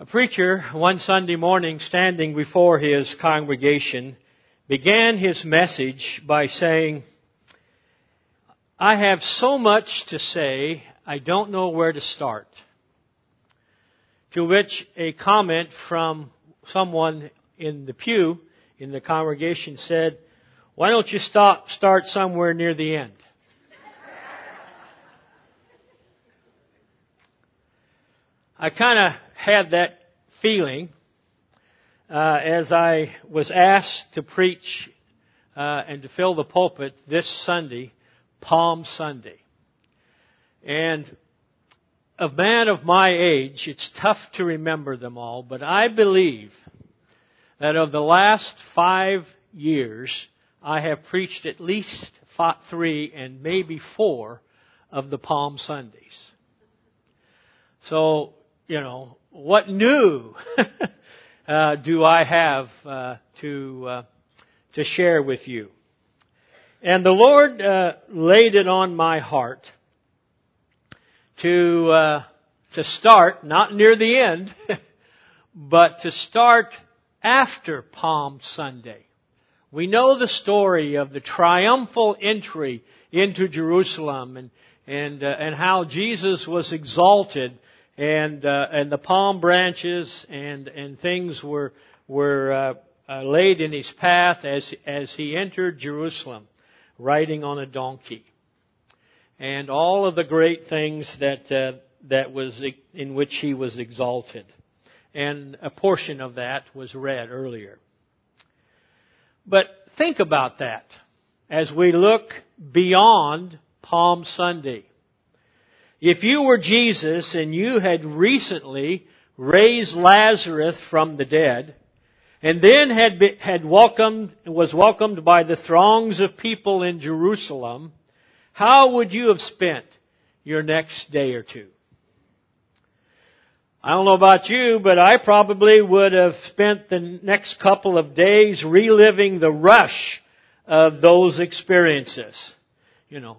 A preacher one Sunday morning standing before his congregation began his message by saying, I have so much to say, I don't know where to start. To which a comment from someone in the pew in the congregation said, why don't you stop, start somewhere near the end? I kind of had that feeling uh, as I was asked to preach uh, and to fill the pulpit this Sunday, Palm Sunday. And a man of my age, it's tough to remember them all, but I believe that of the last five years, I have preached at least three and maybe four of the Palm Sundays. So you know, what new uh, do I have uh, to uh, to share with you? And the Lord uh, laid it on my heart to uh, to start not near the end, but to start after Palm Sunday. We know the story of the triumphal entry into Jerusalem and and uh, and how Jesus was exalted and uh, and the palm branches and and things were were uh, uh, laid in his path as as he entered Jerusalem, riding on a donkey, and all of the great things that uh, that was in which he was exalted, and a portion of that was read earlier. But think about that as we look beyond Palm Sunday. If you were Jesus and you had recently raised Lazarus from the dead, and then had, been, had welcomed, was welcomed by the throngs of people in Jerusalem, how would you have spent your next day or two? I don't know about you, but I probably would have spent the next couple of days reliving the rush of those experiences. You know,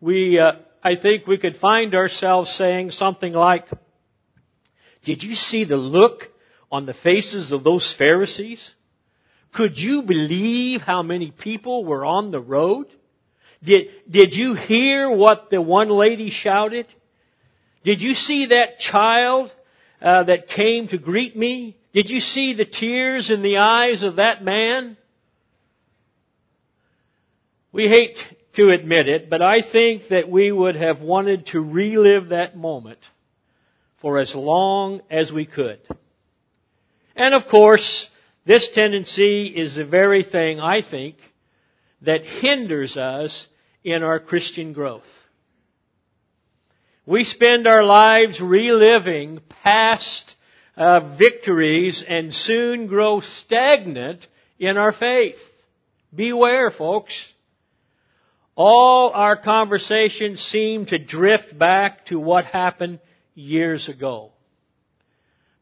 we, uh, I think we could find ourselves saying something like, did you see the look on the faces of those Pharisees? Could you believe how many people were on the road? Did, did you hear what the one lady shouted? Did you see that child uh, that came to greet me? Did you see the tears in the eyes of that man? We hate to admit it, but I think that we would have wanted to relive that moment for as long as we could. And of course, this tendency is the very thing, I think, that hinders us in our Christian growth. We spend our lives reliving past uh, victories and soon grow stagnant in our faith. Beware, folks. All our conversations seem to drift back to what happened years ago.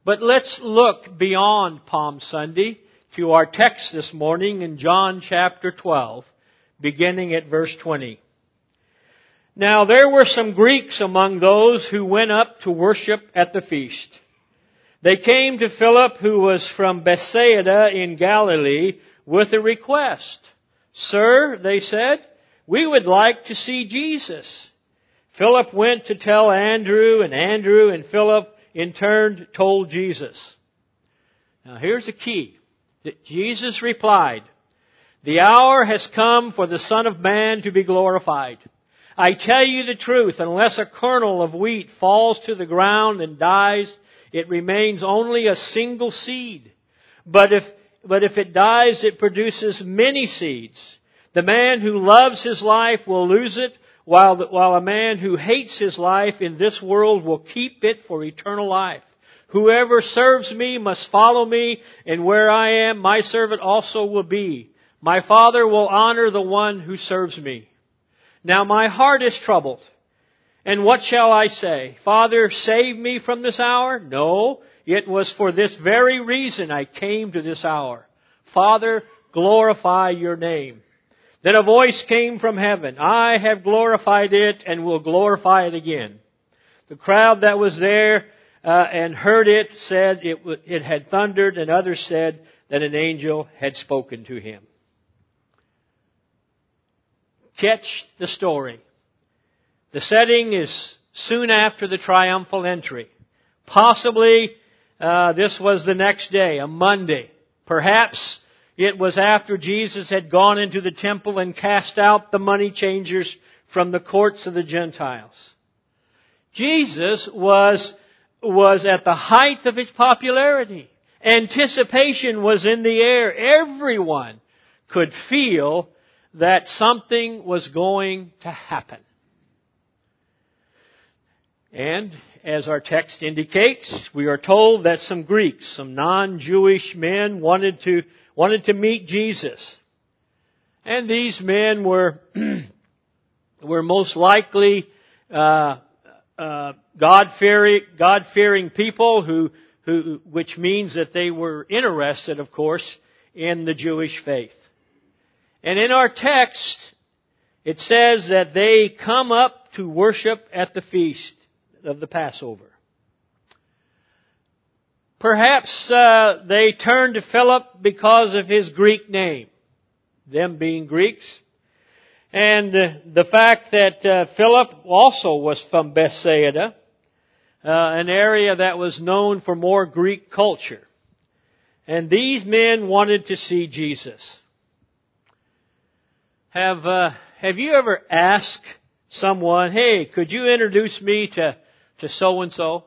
But let's look beyond Palm Sunday to our text this morning in John chapter 12, beginning at verse 20. Now there were some Greeks among those who went up to worship at the feast. They came to Philip who was from Bethsaida in Galilee with a request. Sir, they said, we would like to see Jesus. Philip went to tell Andrew, and Andrew and Philip in turn told Jesus. Now here's the key. That Jesus replied, The hour has come for the Son of Man to be glorified. I tell you the truth, unless a kernel of wheat falls to the ground and dies, it remains only a single seed. But if, but if it dies, it produces many seeds. The man who loves his life will lose it, while, the, while a man who hates his life in this world will keep it for eternal life. Whoever serves me must follow me, and where I am, my servant also will be. My Father will honor the one who serves me. Now my heart is troubled. And what shall I say? Father, save me from this hour? No, it was for this very reason I came to this hour. Father, glorify your name. Then a voice came from heaven. I have glorified it and will glorify it again. The crowd that was there uh, and heard it said it, it had thundered, and others said that an angel had spoken to him. Catch the story. The setting is soon after the triumphal entry. Possibly uh, this was the next day, a Monday. Perhaps it was after Jesus had gone into the temple and cast out the money changers from the courts of the Gentiles. Jesus was, was at the height of his popularity. Anticipation was in the air. Everyone could feel that something was going to happen. And as our text indicates, we are told that some Greeks, some non-Jewish men wanted to, wanted to meet Jesus. And these men were, were most likely, uh, uh, God-fearing, God-fearing people who, who, which means that they were interested, of course, in the Jewish faith. And in our text, it says that they come up to worship at the feast of the Passover. Perhaps uh, they turned to Philip because of his Greek name, them being Greeks, and uh, the fact that uh, Philip also was from Bethsaida, uh, an area that was known for more Greek culture. And these men wanted to see Jesus. Have uh, Have you ever asked someone, "Hey, could you introduce me to to so and so.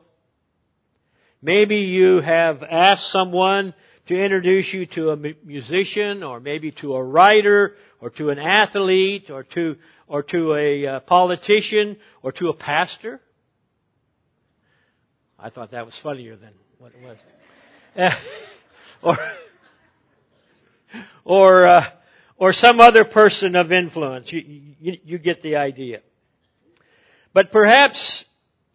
Maybe you have asked someone to introduce you to a musician or maybe to a writer or to an athlete or to or to a uh, politician or to a pastor. I thought that was funnier than what it was. Or or uh, or some other person of influence. You, you, you get the idea. But perhaps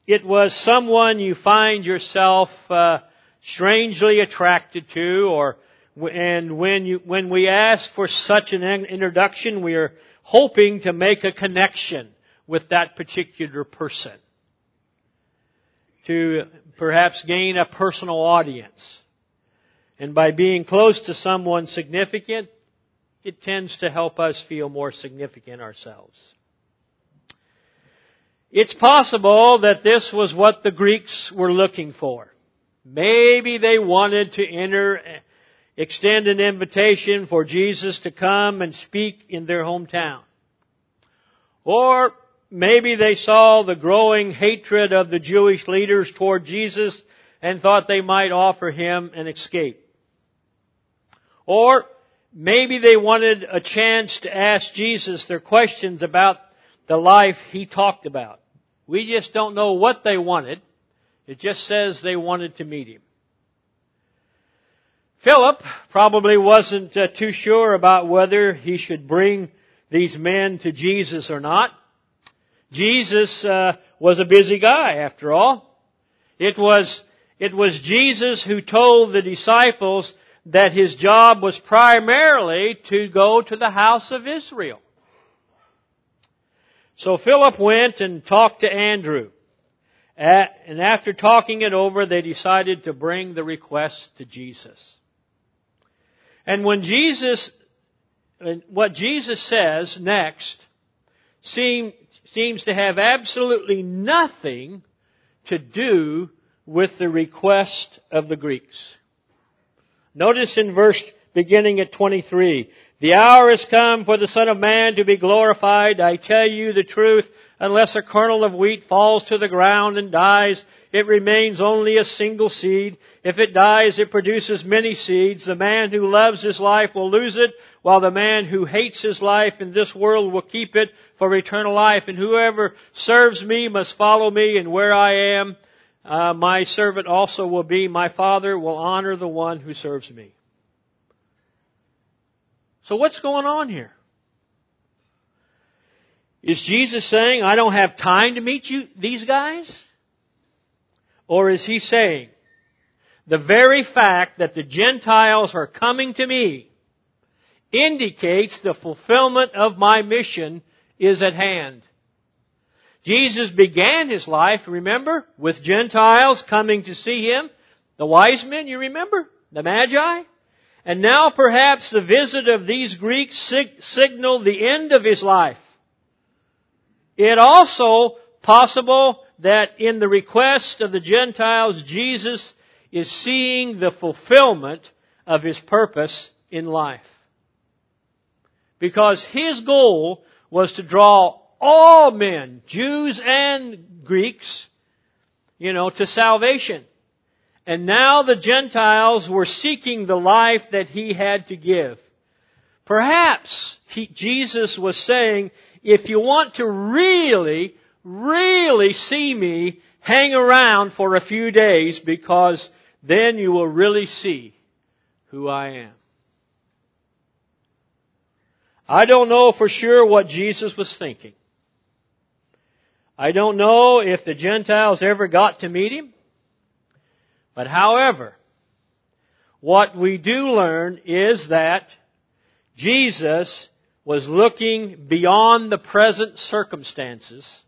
it was someone you find yourself uh, strangely attracted to, or and when you when we ask for such an introduction, we are hoping to make a connection with that particular person, to perhaps gain a personal audience. And by being close to someone significant, it tends to help us feel more significant ourselves. It's possible that this was what the Greeks were looking for. Maybe they wanted to enter, extend an invitation for Jesus to come and speak in their hometown. Or maybe they saw the growing hatred of the Jewish leaders toward Jesus and thought they might offer him an escape. Or maybe they wanted a chance to ask Jesus their questions about the life he talked about. We just don't know what they wanted. It just says they wanted to meet him. Philip probably wasn't uh, too sure about whether he should bring these men to Jesus or not. Jesus uh, was a busy guy, after all. It was it was Jesus who told the disciples that his job was primarily to go to the house of Israel. So Philip went and talked to Andrew. And after talking it over, they decided to bring the request to Jesus. And when Jesus, what Jesus says next seem, seems to have absolutely nothing to do with the request of the Greeks. Notice in verse beginning at 23, the hour has come for the Son of Man to be glorified. I tell you the truth, unless a kernel of wheat falls to the ground and dies, it remains only a single seed. If it dies, it produces many seeds. The man who loves his life will lose it, while the man who hates his life in this world will keep it for eternal life. And whoever serves me must follow me, and where I am, uh, my servant also will be. My Father will honor the one who serves me. So what's going on here? Is Jesus saying, I don't have time to meet you, these guys? Or is he saying, the very fact that the Gentiles are coming to me indicates the fulfillment of my mission is at hand. Jesus began his life, remember, with Gentiles coming to see him. The wise men, you remember? The Magi? And now perhaps the visit of these Greeks sig- signal the end of his life. It also possible that in the request of the Gentiles, Jesus is seeing the fulfillment of his purpose in life. Because his goal was to draw all men, Jews and Greeks, you know, to salvation. And now the Gentiles were seeking the life that he had to give. Perhaps he, Jesus was saying, if you want to really, really see me, hang around for a few days because then you will really see who I am. I don't know for sure what Jesus was thinking. I don't know if the Gentiles ever got to meet him. But however, what we do learn is that Jesus was looking beyond the present circumstances,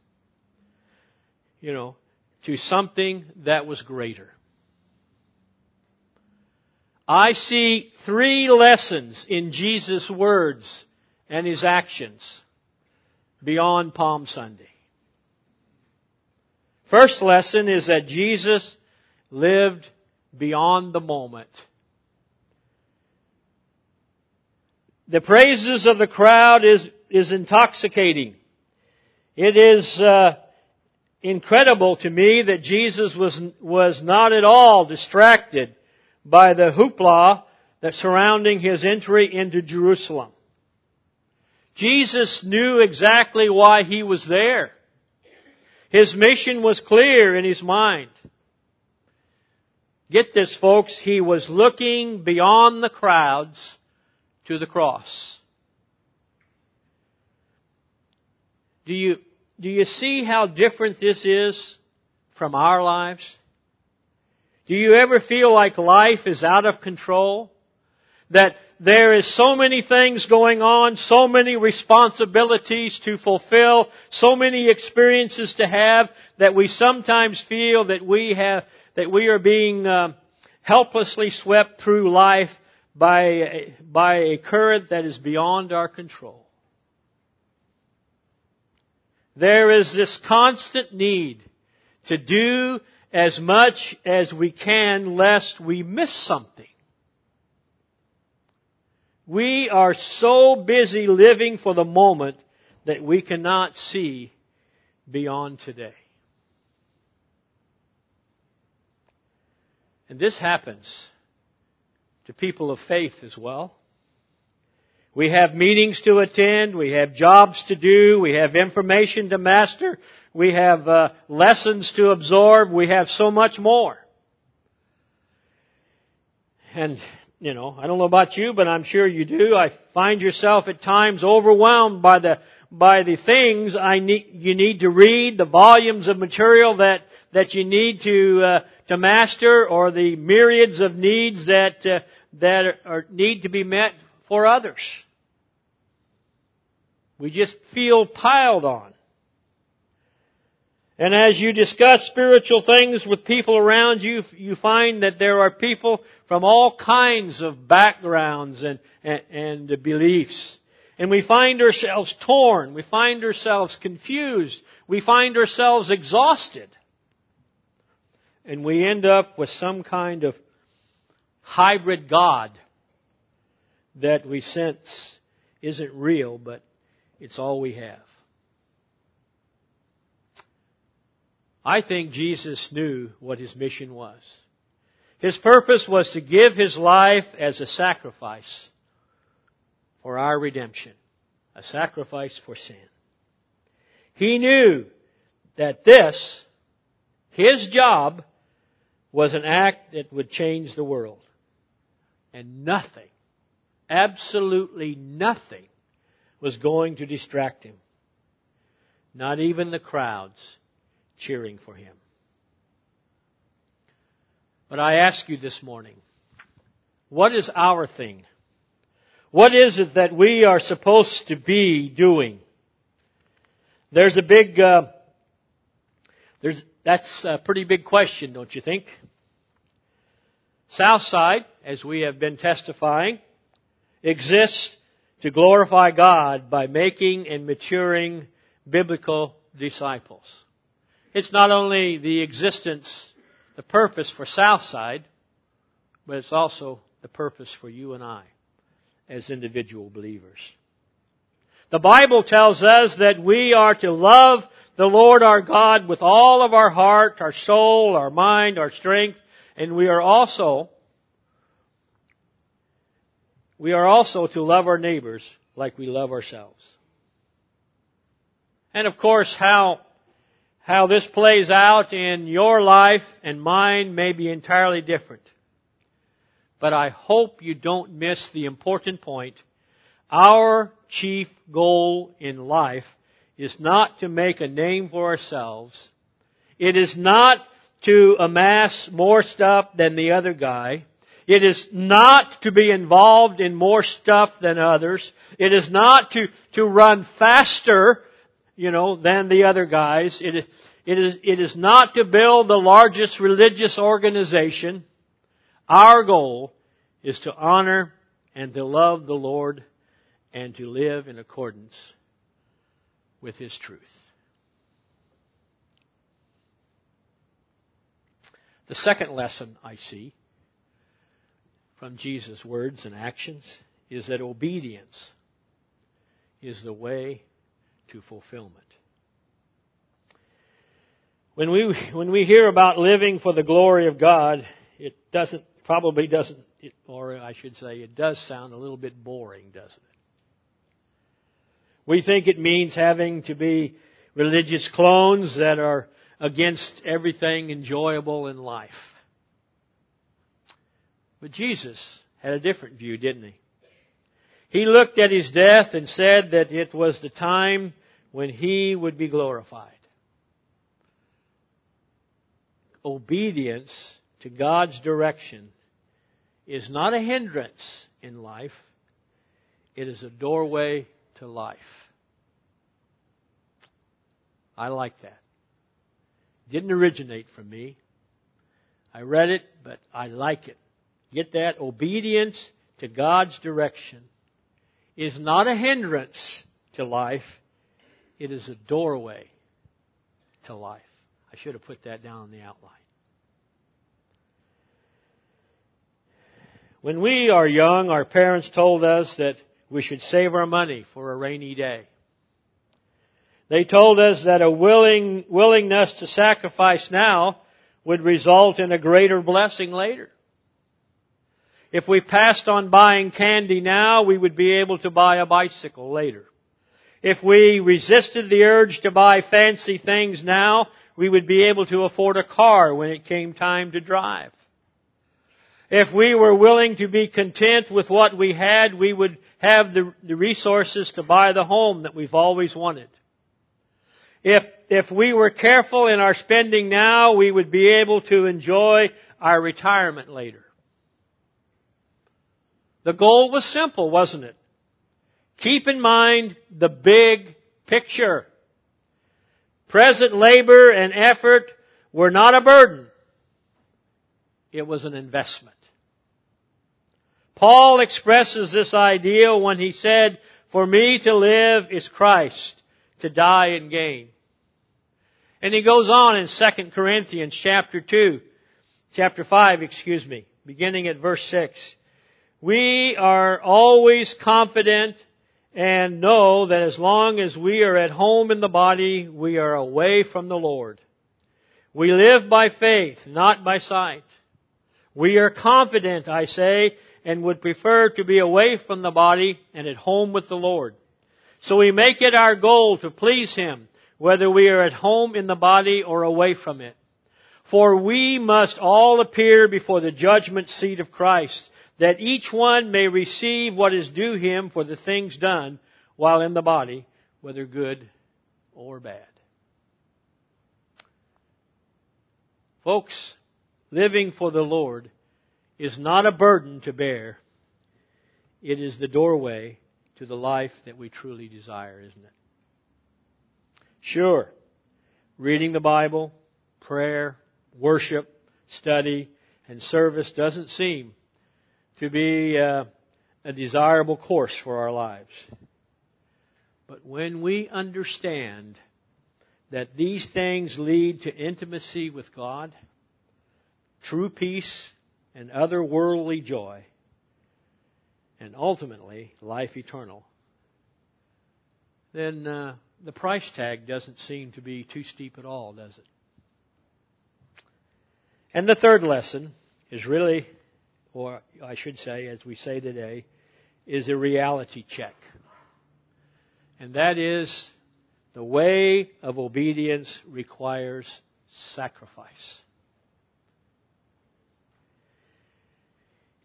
you know, to something that was greater. I see three lessons in Jesus' words and His actions beyond Palm Sunday. First lesson is that Jesus lived beyond the moment. The praises of the crowd is, is intoxicating. It is uh, incredible to me that Jesus was, was not at all distracted by the hoopla that surrounding his entry into Jerusalem. Jesus knew exactly why he was there. His mission was clear in his mind. Get this folks, he was looking beyond the crowds to the cross. Do you, do you see how different this is from our lives? Do you ever feel like life is out of control? That there is so many things going on, so many responsibilities to fulfill, so many experiences to have that we sometimes feel that we have that we are being uh, helplessly swept through life by, by a current that is beyond our control. There is this constant need to do as much as we can lest we miss something. We are so busy living for the moment that we cannot see beyond today. And this happens to people of faith as well. We have meetings to attend, we have jobs to do, we have information to master, we have uh, lessons to absorb, we have so much more. And, you know, I don't know about you, but I'm sure you do. I find yourself at times overwhelmed by the by the things I need, you need to read, the volumes of material that, that you need to, uh, to master, or the myriads of needs that, uh, that are, need to be met for others. We just feel piled on. And as you discuss spiritual things with people around you, you find that there are people from all kinds of backgrounds and, and, and beliefs. And we find ourselves torn. We find ourselves confused. We find ourselves exhausted. And we end up with some kind of hybrid God that we sense isn't real, but it's all we have. I think Jesus knew what his mission was. His purpose was to give his life as a sacrifice for our redemption, a sacrifice for sin. He knew that this, his job, was an act that would change the world. And nothing, absolutely nothing, was going to distract him. Not even the crowds cheering for him. But I ask you this morning, what is our thing? What is it that we are supposed to be doing? There's a big uh, There's, that's a pretty big question, don't you think? Southside, as we have been testifying, exists to glorify God by making and maturing biblical disciples. It's not only the existence, the purpose for Southside, but it's also the purpose for you and I as individual believers. The Bible tells us that we are to love the Lord our God with all of our heart, our soul, our mind, our strength, and we are also we are also to love our neighbors like we love ourselves. And of course, how, how this plays out in your life and mine may be entirely different. But I hope you don't miss the important point. Our chief goal in life is not to make a name for ourselves. It is not to amass more stuff than the other guy. It is not to be involved in more stuff than others. It is not to, to run faster, you know, than the other guys. It is, it is, it is not to build the largest religious organization. Our goal is to honor and to love the Lord and to live in accordance with His truth. The second lesson I see from Jesus' words and actions is that obedience is the way to fulfillment. When we, when we hear about living for the glory of God, it doesn't, probably doesn't, or I should say, it does sound a little bit boring, doesn't it? We think it means having to be religious clones that are against everything enjoyable in life. But Jesus had a different view, didn't he? He looked at his death and said that it was the time when he would be glorified. Obedience to God's direction is not a hindrance in life. It is a doorway to life. I like that. Didn't originate from me. I read it, but I like it. Get that? Obedience to God's direction is not a hindrance to life. It is a doorway to life. I should have put that down in the outline. When we are young, our parents told us that we should save our money for a rainy day. They told us that a willing, willingness to sacrifice now would result in a greater blessing later. If we passed on buying candy now, we would be able to buy a bicycle later. If we resisted the urge to buy fancy things now, we would be able to afford a car when it came time to drive. If we were willing to be content with what we had, we would have the, resources to buy the home that we've always wanted. If, if we were careful in our spending now, we would be able to enjoy our retirement later. The goal was simple, wasn't it? Keep in mind the big picture. Present labor and effort were not a burden. It was an investment. Paul expresses this idea when he said, For me to live is Christ, to die and gain. And he goes on in 2 Corinthians chapter 2, chapter 5, excuse me, beginning at verse 6. We are always confident and know that as long as we are at home in the body, we are away from the Lord. We live by faith, not by sight. We are confident, I say, and would prefer to be away from the body and at home with the Lord. So we make it our goal to please Him, whether we are at home in the body or away from it. For we must all appear before the judgment seat of Christ, that each one may receive what is due him for the things done while in the body, whether good or bad. Folks, living for the Lord is not a burden to bear. It is the doorway to the life that we truly desire, isn't it? Sure, reading the Bible, prayer, worship, study, and service doesn't seem to be uh, a desirable course for our lives. But when we understand that these things lead to intimacy with God, true peace, and otherworldly joy, and ultimately life eternal, then uh, the price tag doesn't seem to be too steep at all, does it? And the third lesson is really, or I should say, as we say today, is a reality check. And that is the way of obedience requires sacrifice.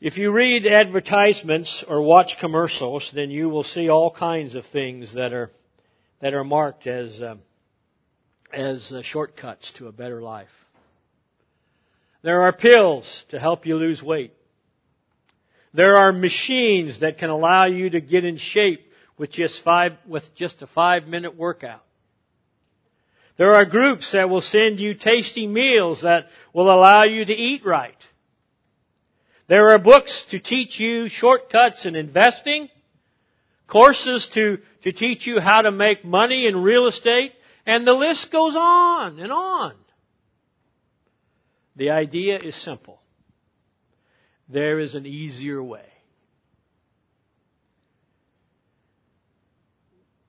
If you read advertisements or watch commercials, then you will see all kinds of things that are that are marked as uh, as uh, shortcuts to a better life. There are pills to help you lose weight. There are machines that can allow you to get in shape with just five, with just a five minute workout. There are groups that will send you tasty meals that will allow you to eat right. There are books to teach you shortcuts in investing, courses to, to teach you how to make money in real estate, and the list goes on and on. The idea is simple. There is an easier way.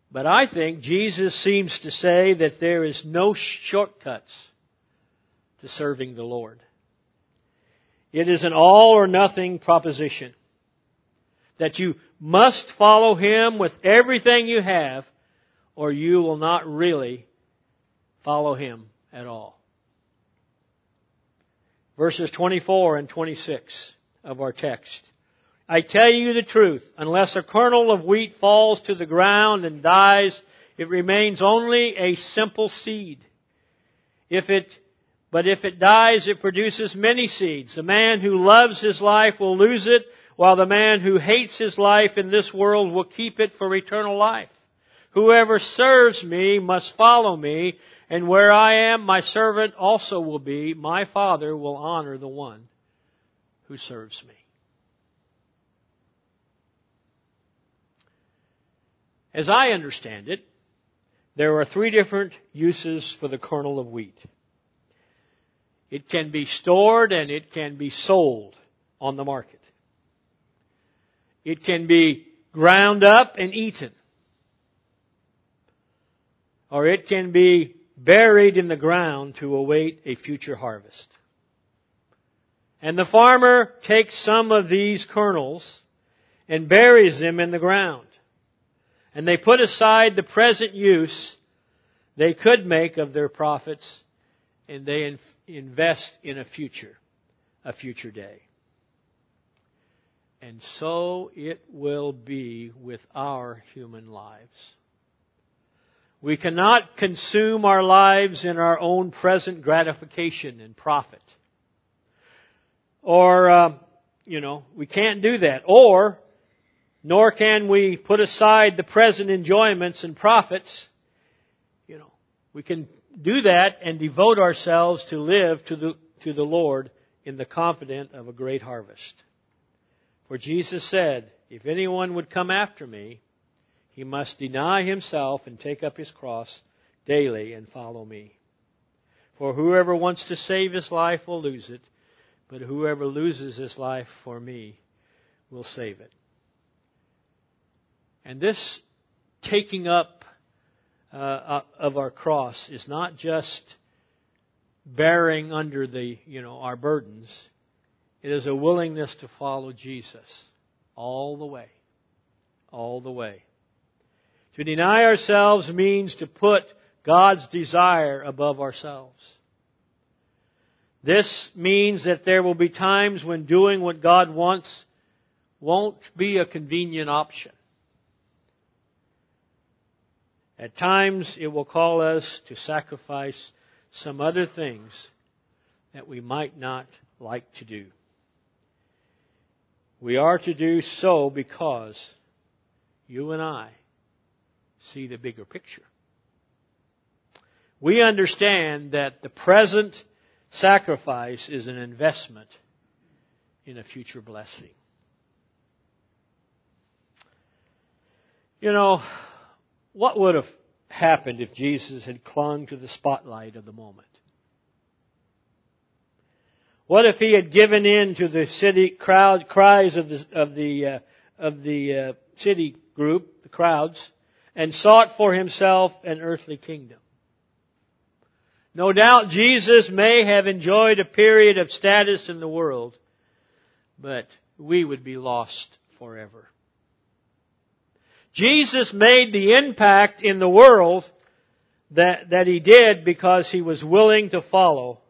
But I think Jesus seems to say that there is no shortcuts to serving the Lord. It is an all or nothing proposition. That you must follow Him with everything you have, or you will not really follow Him at all. Verses 24 and 26 of our text. I tell you the truth, unless a kernel of wheat falls to the ground and dies, it remains only a simple seed. If it, but if it dies, it produces many seeds. The man who loves his life will lose it, while the man who hates his life in this world will keep it for eternal life. Whoever serves me must follow me, and where I am, my servant also will be. My Father will honor the one who serves me. As I understand it, there are three different uses for the kernel of wheat. It can be stored and it can be sold on the market. It can be ground up and eaten. Or it can be buried in the ground to await a future harvest. And the farmer takes some of these kernels and buries them in the ground and they put aside the present use they could make of their profits and they invest in a future, a future day. And so it will be with our human lives. We cannot consume our lives in our own present gratification and profit. Or, uh, you know, we can't do that. Or nor can we put aside the present enjoyments and profits. You know, we can do that and devote ourselves to live to the, to the Lord in the confidence of a great harvest. For Jesus said, if anyone would come after me, he must deny himself and take up his cross daily and follow me. For whoever wants to save his life will lose it, but whoever loses his life for me will save it. And this taking up uh, of our cross is not just bearing under the, you know, our burdens. It is a willingness to follow Jesus all the way. All the way. To deny ourselves means to put God's desire above ourselves. This means that there will be times when doing what God wants won't be a convenient option. At times, it will call us to sacrifice some other things that we might not like to do. We are to do so because you and I see the bigger picture. we understand that the present sacrifice is an investment in a future blessing. You know, what would have happened if Jesus had clung to the spotlight of the moment? What if he had given in to the city crowd cries of the of the uh, of the uh, city group, the crowds, and sought for himself an earthly kingdom? No doubt Jesus may have enjoyed a period of status in the world, but we would be lost forever. Jesus made the impact in the world that, that he did because he was willing to follow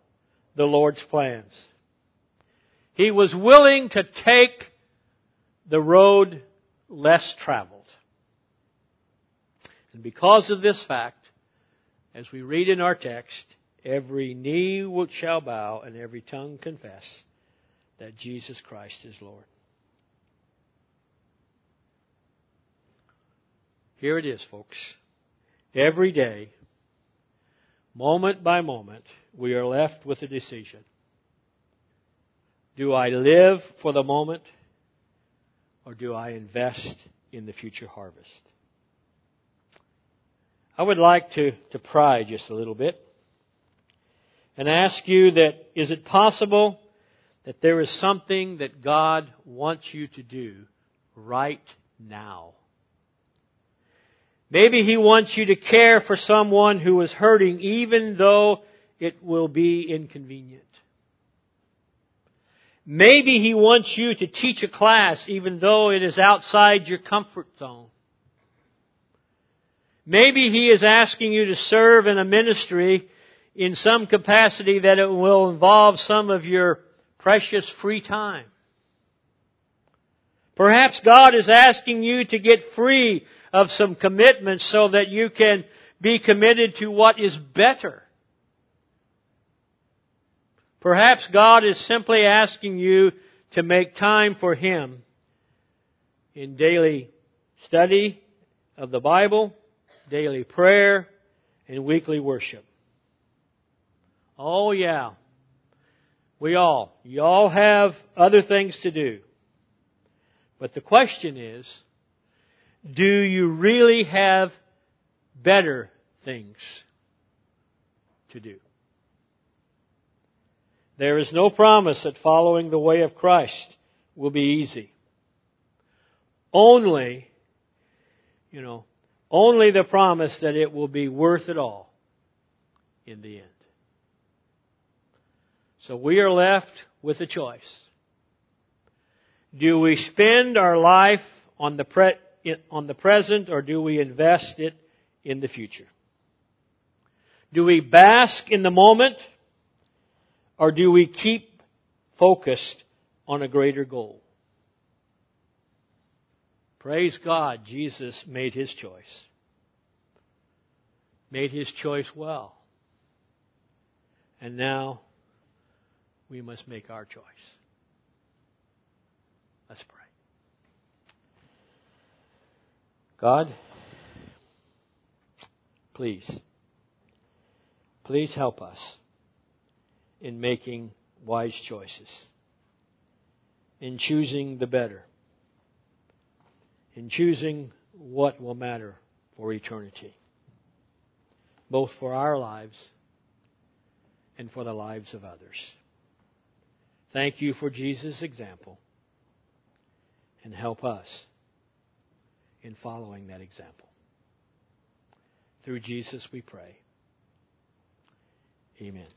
the Lord's plans. He was willing to take the road less traveled. And because of this fact, as we read in our text, every knee shall bow and every tongue confess that Jesus Christ is Lord. Here it is, folks. Every day, moment by moment, we are left with a decision. Do I live for the moment or do I invest in the future harvest? I would like to, to pry just a little bit and ask you that is it possible that there is something that God wants you to do right now? Maybe He wants you to care for someone who is hurting even though it will be inconvenient. Maybe He wants you to teach a class even though it is outside your comfort zone. Maybe He is asking you to serve in a ministry in some capacity that it will involve some of your precious free time. Perhaps God is asking you to get free of some commitments so that you can be committed to what is better. Perhaps God is simply asking you to make time for Him in daily study of the Bible, daily prayer, and weekly worship. Oh yeah. We all. You all have other things to do. But the question is, do you really have better things to do? There is no promise that following the way of Christ will be easy. Only, you know, only the promise that it will be worth it all in the end. So we are left with a choice. Do we spend our life on the, pre- on the present or do we invest it in the future? Do we bask in the moment or do we keep focused on a greater goal? Praise God, Jesus made his choice. Made his choice well. And now we must make our choice. Let's pray. God, please, please help us in making wise choices, in choosing the better, in choosing what will matter for eternity, both for our lives and for the lives of others. Thank you for Jesus' example. And help us in following that example. Through Jesus we pray. Amen.